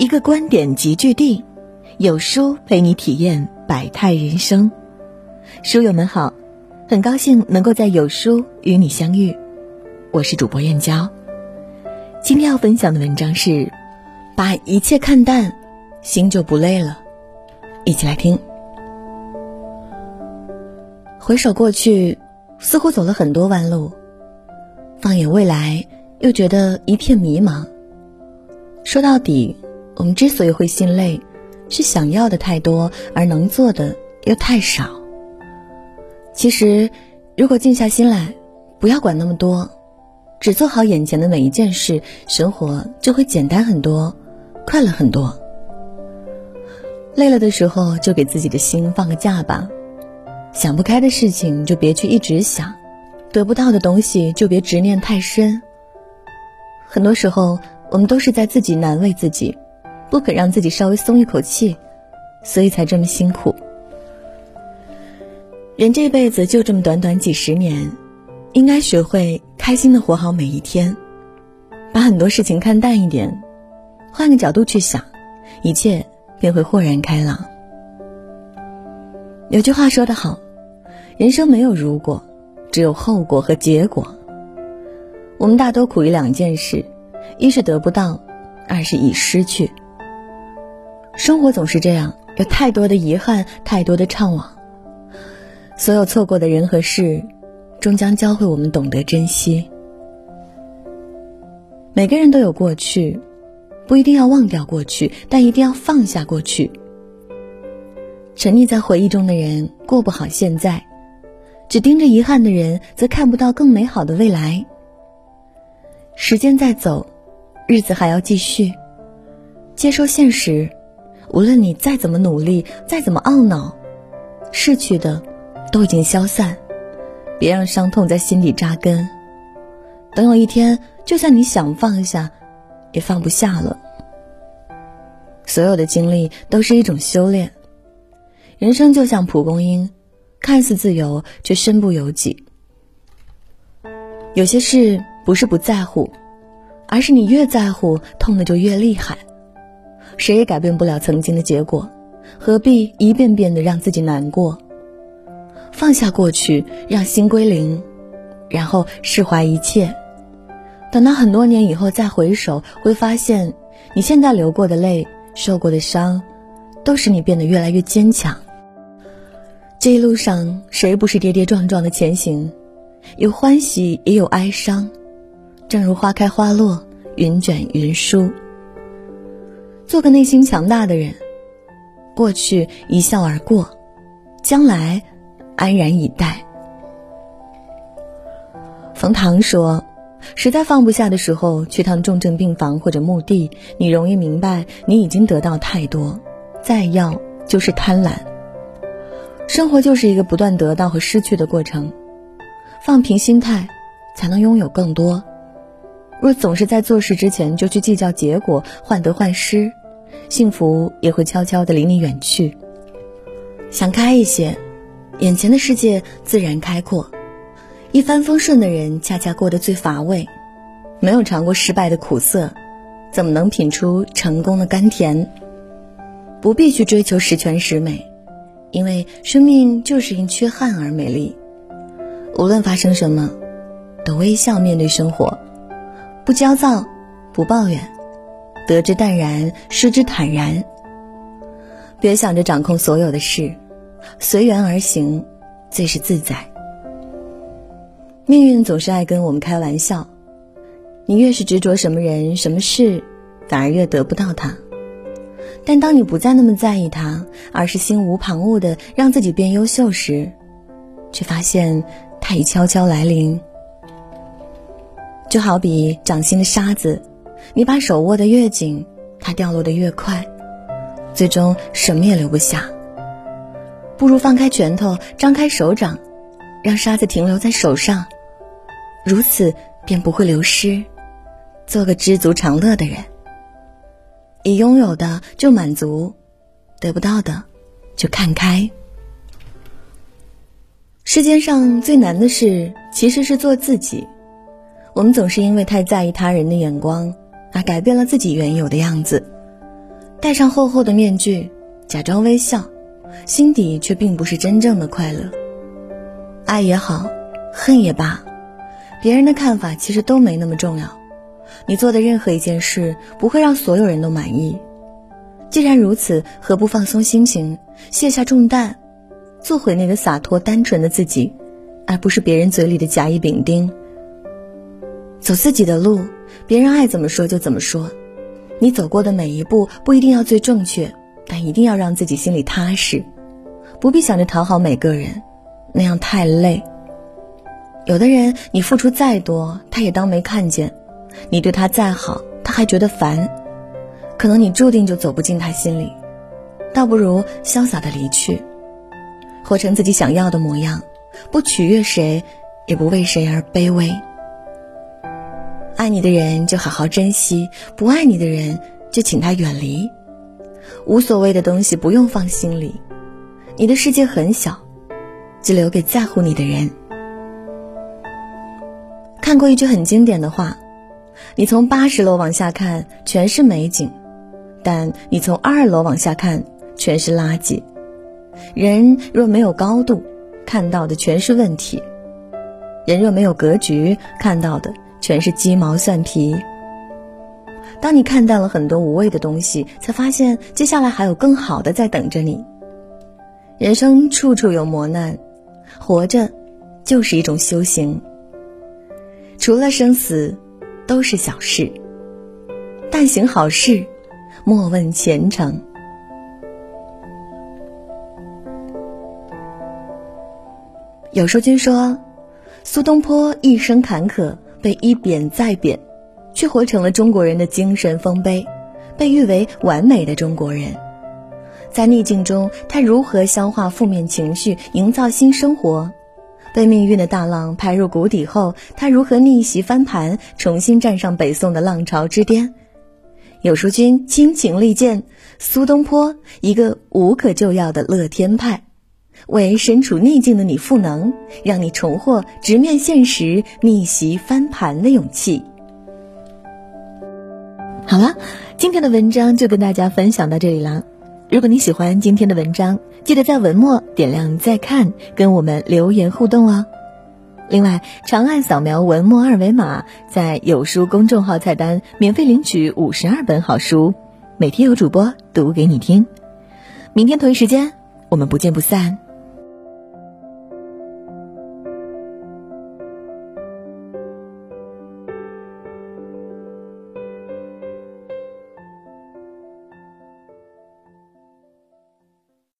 一个观点集聚地，有书陪你体验百态人生。书友们好，很高兴能够在有书与你相遇，我是主播燕娇。今天要分享的文章是：把一切看淡，心就不累了。一起来听。回首过去，似乎走了很多弯路；放眼未来，又觉得一片迷茫。说到底，我们之所以会心累，是想要的太多，而能做的又太少。其实，如果静下心来，不要管那么多，只做好眼前的每一件事，生活就会简单很多，快乐很多。累了的时候，就给自己的心放个假吧。想不开的事情就别去一直想，得不到的东西就别执念太深。很多时候，我们都是在自己难为自己，不肯让自己稍微松一口气，所以才这么辛苦。人这辈子就这么短短几十年，应该学会开心的活好每一天，把很多事情看淡一点，换个角度去想，一切便会豁然开朗。有句话说得好，人生没有如果，只有后果和结果。我们大多苦于两件事，一是得不到，二是已失去。生活总是这样，有太多的遗憾，太多的怅惘。所有错过的人和事，终将教会我们懂得珍惜。每个人都有过去，不一定要忘掉过去，但一定要放下过去。沉溺在回忆中的人过不好现在，只盯着遗憾的人则看不到更美好的未来。时间在走，日子还要继续。接受现实，无论你再怎么努力，再怎么懊恼，逝去的都已经消散，别让伤痛在心底扎根。等有一天，就算你想放下，也放不下了。所有的经历都是一种修炼。人生就像蒲公英，看似自由，却身不由己。有些事不是不在乎，而是你越在乎，痛的就越厉害。谁也改变不了曾经的结果，何必一遍遍的让自己难过？放下过去，让心归零，然后释怀一切。等到很多年以后再回首，会发现你现在流过的泪、受过的伤，都使你变得越来越坚强。这一路上，谁不是跌跌撞撞的前行？有欢喜，也有哀伤。正如花开花落，云卷云舒。做个内心强大的人，过去一笑而过，将来安然以待。冯唐说：“实在放不下的时候，去趟重症病房或者墓地，你容易明白，你已经得到太多，再要就是贪婪。”生活就是一个不断得到和失去的过程，放平心态，才能拥有更多。若总是在做事之前就去计较结果，患得患失，幸福也会悄悄的离你远去。想开一些，眼前的世界自然开阔。一帆风顺的人，恰恰过得最乏味。没有尝过失败的苦涩，怎么能品出成功的甘甜？不必去追求十全十美。因为生命就是因缺憾而美丽，无论发生什么，都微笑面对生活，不焦躁，不抱怨，得之淡然，失之坦然。别想着掌控所有的事，随缘而行，最是自在。命运总是爱跟我们开玩笑，你越是执着什么人、什么事，反而越得不到他。但当你不再那么在意他，而是心无旁骛的让自己变优秀时，却发现他已悄悄来临。就好比掌心的沙子，你把手握得越紧，它掉落的越快，最终什么也留不下。不如放开拳头，张开手掌，让沙子停留在手上，如此便不会流失。做个知足常乐的人。已拥有的就满足，得不到的就看开。世间上最难的事，其实是做自己。我们总是因为太在意他人的眼光，而改变了自己原有的样子。戴上厚厚的面具，假装微笑，心底却并不是真正的快乐。爱也好，恨也罢，别人的看法其实都没那么重要。你做的任何一件事，不会让所有人都满意。既然如此，何不放松心情，卸下重担，做回那个洒脱单纯的自己，而不是别人嘴里的甲乙丙丁。走自己的路，别人爱怎么说就怎么说。你走过的每一步不一定要最正确，但一定要让自己心里踏实。不必想着讨好每个人，那样太累。有的人，你付出再多，他也当没看见；你对他再好，他还觉得烦。可能你注定就走不进他心里，倒不如潇洒的离去，活成自己想要的模样，不取悦谁，也不为谁而卑微。爱你的人就好好珍惜，不爱你的人就请他远离。无所谓的东西不用放心里，你的世界很小，只留给在乎你的人。看过一句很经典的话：你从八十楼往下看，全是美景。但你从二楼往下看，全是垃圾。人若没有高度，看到的全是问题；人若没有格局，看到的全是鸡毛蒜皮。当你看淡了很多无谓的东西，才发现接下来还有更好的在等着你。人生处处有磨难，活着就是一种修行。除了生死，都是小事。但行好事。莫问前程。有书君说，苏东坡一生坎坷，被一贬再贬，却活成了中国人的精神丰碑，被誉为完美的中国人。在逆境中，他如何消化负面情绪，营造新生活？被命运的大浪拍入谷底后，他如何逆袭翻盘，重新站上北宋的浪潮之巅？有书君倾情力荐苏东坡，一个无可救药的乐天派，为身处逆境的你赋能，让你重获直面现实、逆袭翻盘的勇气。好了，今天的文章就跟大家分享到这里了。如果你喜欢今天的文章，记得在文末点亮再看，跟我们留言互动哦。另外，长按扫描文末二维码，在有书公众号菜单免费领取五十二本好书，每天有主播读给你听。明天同一时间，我们不见不散。